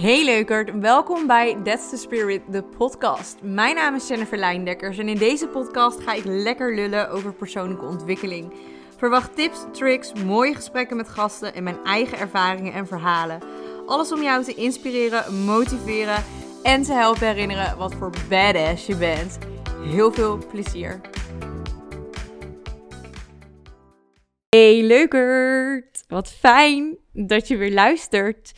Hey leukert, welkom bij That's the Spirit, de podcast. Mijn naam is Jennifer Lijndekkers en in deze podcast ga ik lekker lullen over persoonlijke ontwikkeling. Verwacht tips, tricks, mooie gesprekken met gasten en mijn eigen ervaringen en verhalen. Alles om jou te inspireren, motiveren en te helpen herinneren wat voor badass je bent. Heel veel plezier. Hey leukert, wat fijn dat je weer luistert.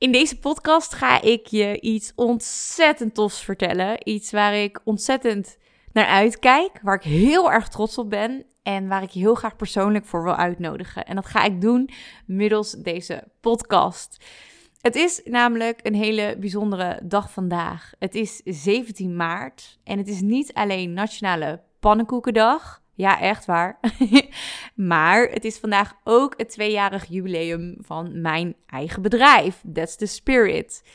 In deze podcast ga ik je iets ontzettend tofs vertellen. Iets waar ik ontzettend naar uitkijk, waar ik heel erg trots op ben en waar ik je heel graag persoonlijk voor wil uitnodigen. En dat ga ik doen middels deze podcast. Het is namelijk een hele bijzondere dag vandaag. Het is 17 maart en het is niet alleen Nationale Pannenkoekendag. Ja, echt waar. maar het is vandaag ook het tweejarig jubileum van mijn eigen bedrijf. That's the spirit.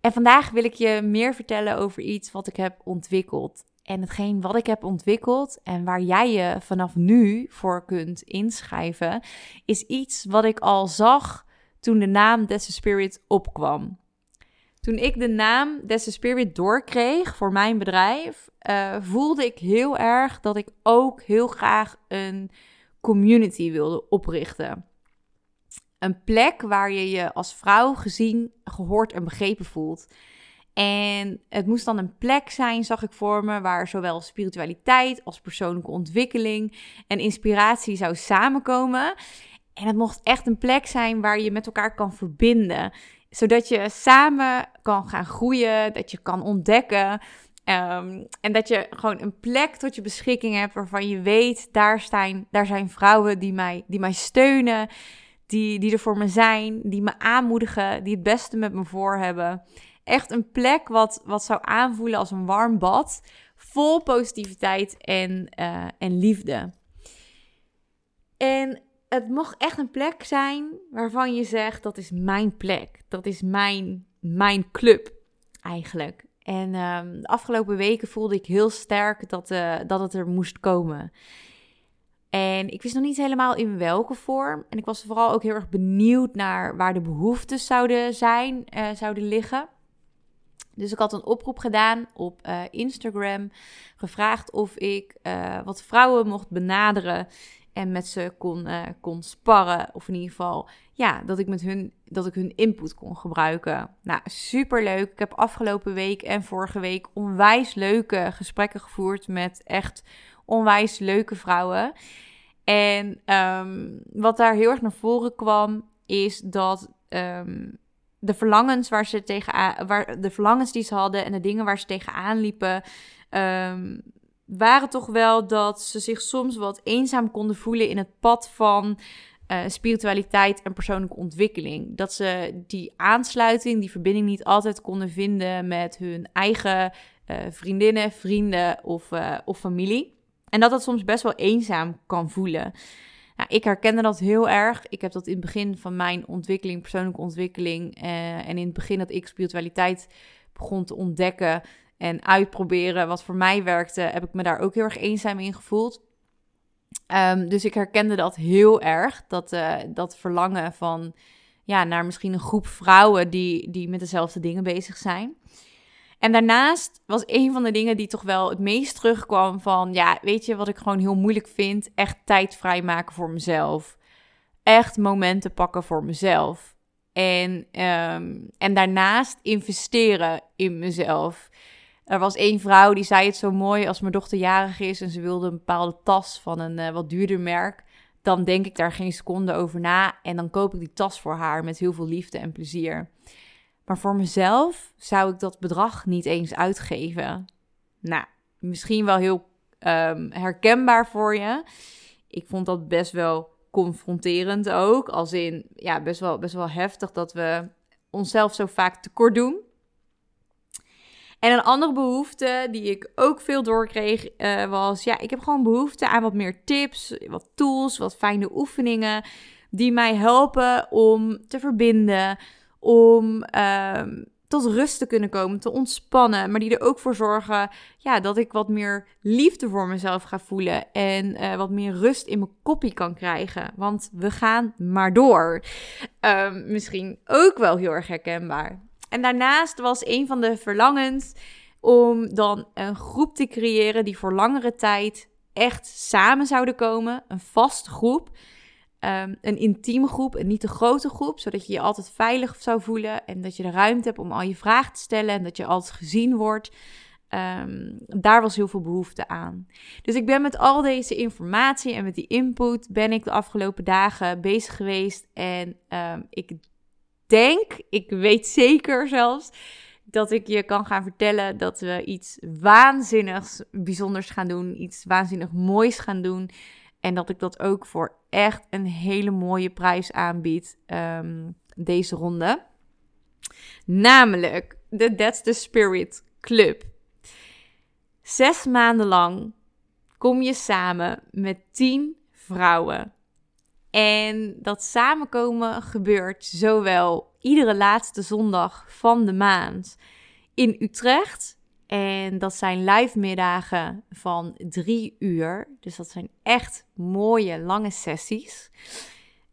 En vandaag wil ik je meer vertellen over iets wat ik heb ontwikkeld. En hetgeen wat ik heb ontwikkeld en waar jij je vanaf nu voor kunt inschrijven, is iets wat ik al zag toen de naam That's the Spirit opkwam. Toen ik de naam the Spirit doorkreeg voor mijn bedrijf, uh, voelde ik heel erg dat ik ook heel graag een community wilde oprichten. Een plek waar je je als vrouw gezien, gehoord en begrepen voelt. En het moest dan een plek zijn, zag ik voor me, waar zowel spiritualiteit als persoonlijke ontwikkeling en inspiratie zou samenkomen. En het mocht echt een plek zijn waar je met elkaar kan verbinden, zodat je samen kan gaan groeien, dat je kan ontdekken Ehm, en dat je gewoon een plek tot je beschikking hebt waarvan je weet, daar zijn, daar zijn vrouwen die mij, die mij steunen, die, die er voor me zijn, die me aanmoedigen, die het beste met me voor hebben. Echt een plek wat, wat zou aanvoelen als een warm bad, vol positiviteit en, uh, en liefde. En het mocht echt een plek zijn waarvan je zegt, dat is mijn plek, dat is mijn, mijn club eigenlijk. En um, de afgelopen weken voelde ik heel sterk dat, uh, dat het er moest komen. En ik wist nog niet helemaal in welke vorm. En ik was vooral ook heel erg benieuwd naar waar de behoeftes zouden zijn, uh, zouden liggen. Dus ik had een oproep gedaan op uh, Instagram, gevraagd of ik wat vrouwen mocht benaderen en met ze kon, uh, kon sparren. Of in ieder geval, ja, dat ik met hun, dat ik hun input kon gebruiken. Nou, super leuk. Ik heb afgelopen week en vorige week onwijs leuke gesprekken gevoerd met echt onwijs leuke vrouwen. En um, wat daar heel erg naar voren kwam, is dat um, de verlangens waar ze tegenaan, waar de verlangens die ze hadden en de dingen waar ze tegenaan liepen. Um, waren toch wel dat ze zich soms wat eenzaam konden voelen in het pad van uh, spiritualiteit en persoonlijke ontwikkeling. Dat ze die aansluiting, die verbinding niet altijd konden vinden met hun eigen uh, vriendinnen, vrienden of, uh, of familie. En dat dat soms best wel eenzaam kan voelen. Nou, ik herkende dat heel erg. Ik heb dat in het begin van mijn ontwikkeling, persoonlijke ontwikkeling en in het begin dat ik spiritualiteit begon te ontdekken, en uitproberen wat voor mij werkte, heb ik me daar ook heel erg eenzaam in gevoeld. Um, dus ik herkende dat heel erg, dat, uh, dat verlangen van, ja, naar misschien een groep vrouwen die, die met dezelfde dingen bezig zijn. En daarnaast was een van de dingen die toch wel het meest terugkwam van, ja, weet je wat ik gewoon heel moeilijk vind? Echt tijd vrijmaken voor mezelf. Echt momenten pakken voor mezelf. En, um, en daarnaast investeren in mezelf. Er was één vrouw die zei het zo mooi als mijn dochter jarig is en ze wilde een bepaalde tas van een uh, wat duurder merk. Dan denk ik daar geen seconde over na en dan koop ik die tas voor haar met heel veel liefde en plezier. Maar voor mezelf zou ik dat bedrag niet eens uitgeven. Nou, misschien wel heel um, herkenbaar voor je. Ik vond dat best wel confronterend ook. Als in, ja, best wel, best wel heftig dat we onszelf zo vaak tekort doen. En een andere behoefte die ik ook veel doorkreeg uh, was, ja, ik heb gewoon behoefte aan wat meer tips, wat tools, wat fijne oefeningen die mij helpen om te verbinden, om uh, tot rust te kunnen komen, te ontspannen, maar die er ook voor zorgen ja, dat ik wat meer liefde voor mezelf ga voelen en uh, wat meer rust in mijn koppie kan krijgen. Want we gaan maar door. Um, misschien ook wel heel erg herkenbaar. En daarnaast was een van de verlangens om dan een groep te creëren die voor langere tijd echt samen zouden komen, een vaste groep. Um, een intieme groep, een niet te grote groep, zodat je je altijd veilig zou voelen en dat je de ruimte hebt om al je vragen te stellen en dat je altijd gezien wordt. Um, daar was heel veel behoefte aan. Dus ik ben met al deze informatie en met die input ben ik de afgelopen dagen bezig geweest en um, ik denk, ik weet zeker zelfs, dat ik je kan gaan vertellen dat we iets waanzinnigs bijzonders gaan doen, iets waanzinnig moois gaan doen. En dat ik dat ook voor echt een hele mooie prijs aanbied, um, deze ronde. Namelijk de That's the Spirit Club. Zes maanden lang kom je samen met tien vrouwen. En dat samenkomen gebeurt zowel iedere laatste zondag van de maand in Utrecht en dat zijn live middagen van drie uur. Dus dat zijn echt mooie, lange sessies.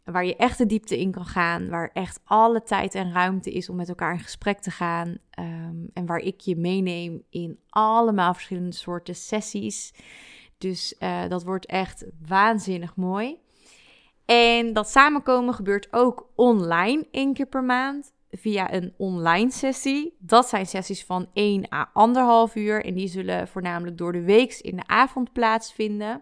Waar je echt de diepte in kan gaan. Waar echt alle tijd en ruimte is om met elkaar in gesprek te gaan. Um, en waar ik je meeneem in allemaal verschillende soorten sessies. Dus uh, dat wordt echt waanzinnig mooi. En dat samenkomen gebeurt ook online één keer per maand via een online sessie. Dat zijn sessies van 1 à 1,5 uur en die zullen voornamelijk door de week in de avond plaatsvinden.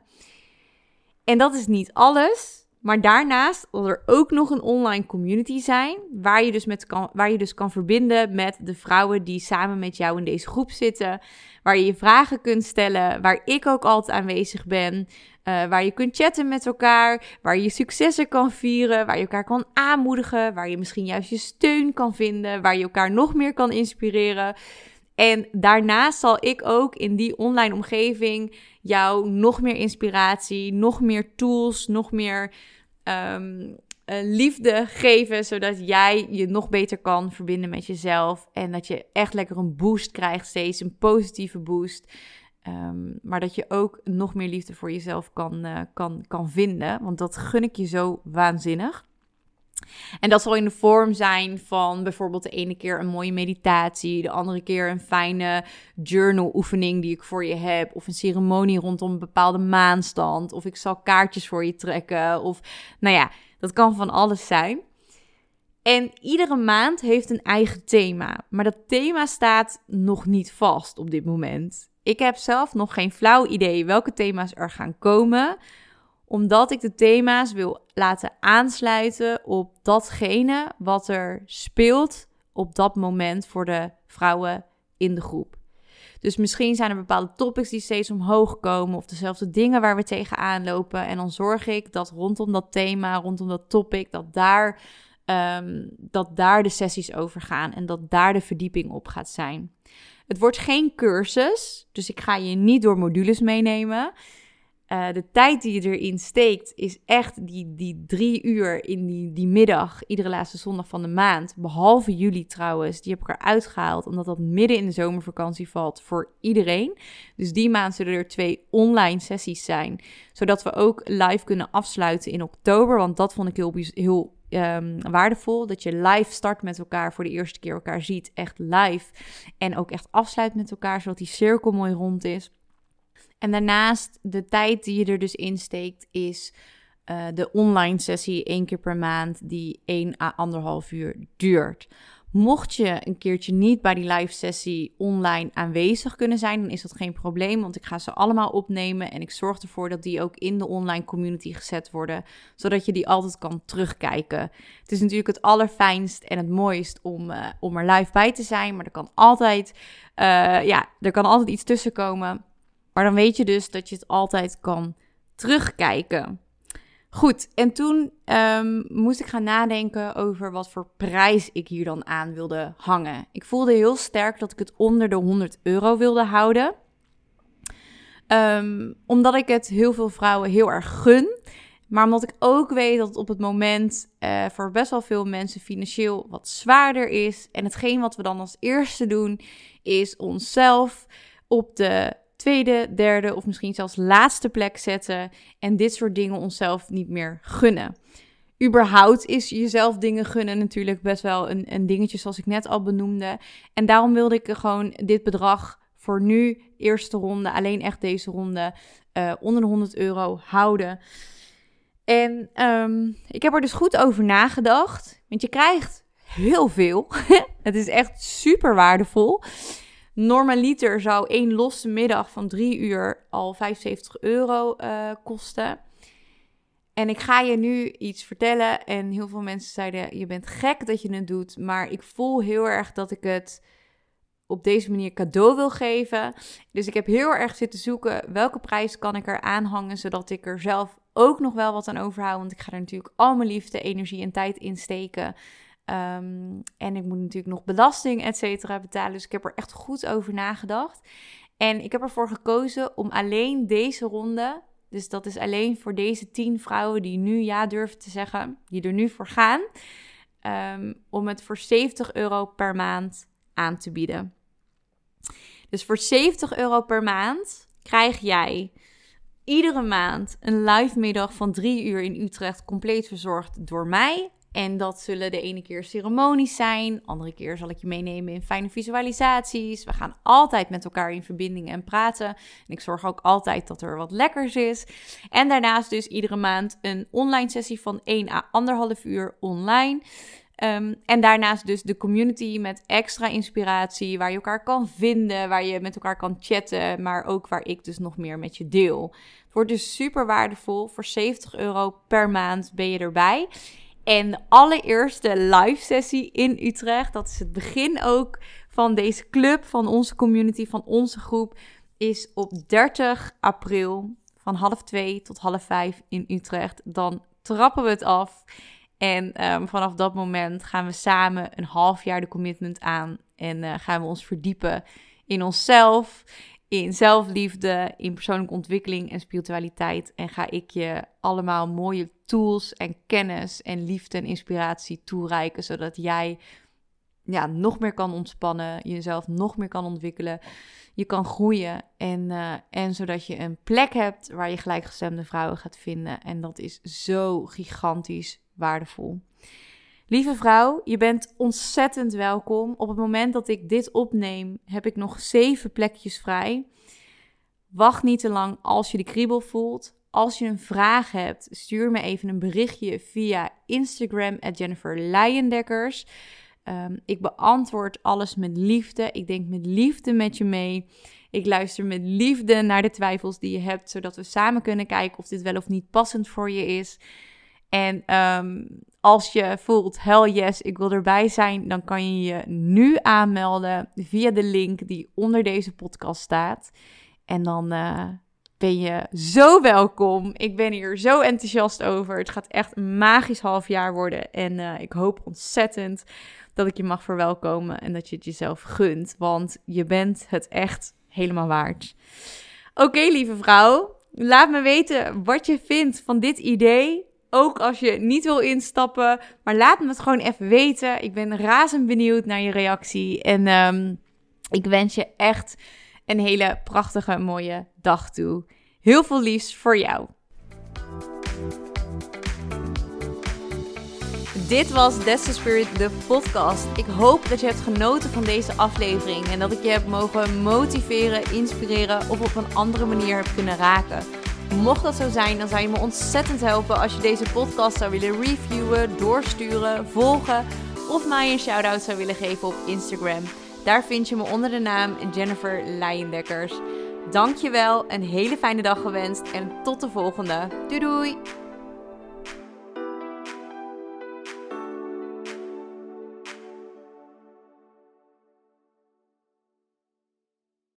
En dat is niet alles. Maar daarnaast zal er ook nog een online community zijn, waar je, dus met kan, waar je dus kan verbinden met de vrouwen die samen met jou in deze groep zitten. Waar je je vragen kunt stellen, waar ik ook altijd aanwezig ben. Uh, waar je kunt chatten met elkaar, waar je successen kan vieren, waar je elkaar kan aanmoedigen, waar je misschien juist je steun kan vinden, waar je elkaar nog meer kan inspireren. En daarnaast zal ik ook in die online omgeving jou nog meer inspiratie, nog meer tools, nog meer um, liefde geven, zodat jij je nog beter kan verbinden met jezelf en dat je echt lekker een boost krijgt, steeds een positieve boost. Um, maar dat je ook nog meer liefde voor jezelf kan, uh, kan, kan vinden. Want dat gun ik je zo waanzinnig. En dat zal in de vorm zijn van bijvoorbeeld de ene keer een mooie meditatie, de andere keer een fijne journal oefening die ik voor je heb, of een ceremonie rondom een bepaalde maanstand, of ik zal kaartjes voor je trekken, of nou ja, dat kan van alles zijn. En iedere maand heeft een eigen thema, maar dat thema staat nog niet vast op dit moment. Ik heb zelf nog geen flauw idee welke thema's er gaan komen, omdat ik de thema's wil laten aansluiten op datgene wat er speelt op dat moment voor de vrouwen in de groep. Dus misschien zijn er bepaalde topics die steeds omhoog komen of dezelfde dingen waar we tegenaan lopen. En dan zorg ik dat rondom dat thema, rondom dat topic, dat daar, um, dat daar de sessies over gaan en dat daar de verdieping op gaat zijn. Het wordt geen cursus, dus ik ga je niet door modules meenemen. Uh, de tijd die je erin steekt is echt die, die drie uur in die, die middag, iedere laatste zondag van de maand. Behalve juli trouwens, die heb ik eruit gehaald, omdat dat midden in de zomervakantie valt voor iedereen. Dus die maand zullen er twee online sessies zijn, zodat we ook live kunnen afsluiten in oktober. Want dat vond ik heel, heel um, waardevol. Dat je live start met elkaar, voor de eerste keer elkaar ziet, echt live. En ook echt afsluit met elkaar, zodat die cirkel mooi rond is. En daarnaast, de tijd die je er dus insteekt, is uh, de online sessie één keer per maand, die 1 à anderhalf uur duurt. Mocht je een keertje niet bij die live sessie online aanwezig kunnen zijn, dan is dat geen probleem, want ik ga ze allemaal opnemen en ik zorg ervoor dat die ook in de online community gezet worden, zodat je die altijd kan terugkijken. Het is natuurlijk het allerfijnst en het mooist om, uh, om er live bij te zijn, maar er kan altijd, uh, ja, er kan altijd iets tussen komen. Maar dan weet je dus dat je het altijd kan terugkijken. Goed, en toen um, moest ik gaan nadenken over wat voor prijs ik hier dan aan wilde hangen. Ik voelde heel sterk dat ik het onder de 100 euro wilde houden. Um, omdat ik het heel veel vrouwen heel erg gun. Maar omdat ik ook weet dat het op het moment uh, voor best wel veel mensen financieel wat zwaarder is. En hetgeen wat we dan als eerste doen, is onszelf op de tweede, derde of misschien zelfs laatste plek zetten. En dit soort dingen onszelf niet meer gunnen. Überhaupt is jezelf dingen gunnen natuurlijk best wel een, een dingetje, zoals ik net al benoemde. En daarom wilde ik gewoon dit bedrag voor nu, eerste ronde, alleen echt deze ronde, uh, onder de 100 euro houden. En um, ik heb er dus goed over nagedacht. Want je krijgt heel veel. het is echt super waardevol. Normaliter zou één losse middag van drie uur al 75 euro uh, kosten. En ik ga je nu iets vertellen. En heel veel mensen zeiden: Je bent gek dat je het doet. Maar ik voel heel erg dat ik het op deze manier cadeau wil geven. Dus ik heb heel erg zitten zoeken welke prijs kan ik er aanhangen, zodat ik er zelf ook nog wel wat aan overhoud. Want ik ga er natuurlijk al mijn liefde, energie en tijd in steken. Um, en ik moet natuurlijk nog belasting, et cetera, betalen. Dus ik heb er echt goed over nagedacht. En ik heb ervoor gekozen om alleen deze ronde, dus dat is alleen voor deze tien vrouwen die nu ja durven te zeggen, die er nu voor gaan, um, om het voor 70 euro per maand aan te bieden. Dus voor 70 euro per maand krijg jij iedere maand een live middag van drie uur in Utrecht, compleet verzorgd door mij. En dat zullen de ene keer ceremonies zijn, andere keer zal ik je meenemen in fijne visualisaties. We gaan altijd met elkaar in verbinding en praten. En ik zorg ook altijd dat er wat lekkers is. En daarnaast dus iedere maand een online sessie van 1 à 1,5 uur online. Ehm, en daarnaast dus de community met extra inspiratie, waar je elkaar kan vinden, waar je met elkaar kan chatten, maar ook waar ik dus nog meer met je deel. Het wordt dus super waardevol. Voor 70 euro per maand ben je erbij. En de allereerste live sessie in Utrecht, dat is het begin ook van deze club, van onze community, van onze groep, is op 30 april van half twee tot half vijf in Utrecht. Dan trappen we het af. En ehm, vanaf dat moment gaan we samen een half jaar de commitment aan. En uh, gaan we ons verdiepen in onszelf, in zelfliefde, in persoonlijke ontwikkeling en spiritualiteit. En ga ik je allemaal mooie tools en kennis en liefde en inspiratie toereiken, zodat jij ja, nog meer kan ontspannen, jezelf nog meer kan ontwikkelen, je kan groeien en, uh, en zodat je een plek hebt waar je gelijkgestemde vrouwen gaat vinden. En dat is zo gigantisch waardevol. Lieve vrouw, je bent ontzettend welkom. Op het moment dat ik dit opneem, heb ik nog zeven plekjes vrij. Wacht niet te lang als je de kriebel voelt. Als je een vraag hebt, stuur me even een berichtje via Instagram at Jennifer. Um, ik beantwoord alles met liefde. Ik denk met liefde met je mee. Ik luister met liefde naar de twijfels die je hebt, zodat we samen kunnen kijken of dit wel of niet passend voor je is. En um, als je voelt, hell yes, ik wil erbij zijn, dan kan je je nu aanmelden via de link die onder deze podcast staat. En dan uh, ben je zo welkom. Ik ben hier zo enthousiast over. Het gaat echt een magisch half jaar worden. En uh, ik hoop ontzettend dat ik je mag verwelkomen en dat je het jezelf gunt. Want je bent het echt helemaal waard. Oké, lieve vrouw. Laat me weten wat je vindt van dit idee. Ook als je niet wil instappen. Maar laat me het gewoon even weten. Ik ben razend benieuwd naar je reactie. En um, ik wens je echt een hele prachtige, mooie dag toe. Heel veel liefs voor jou. Dit was the Spirit, de podcast. Ik hoop dat je hebt genoten van deze aflevering en dat ik je heb mogen motiveren, inspireren of op een andere manier heb kunnen raken. Mocht dat zo zijn, dan zou je me ontzettend helpen als je deze podcast zou willen reviewen, doorsturen, volgen of mij een shout-out zou willen geven op Instagram. Daar vind je me onder de naam Jennifer Leijendekkers. Dankjewel, een hele fijne dag gewenst en tot de volgende. Doei doei!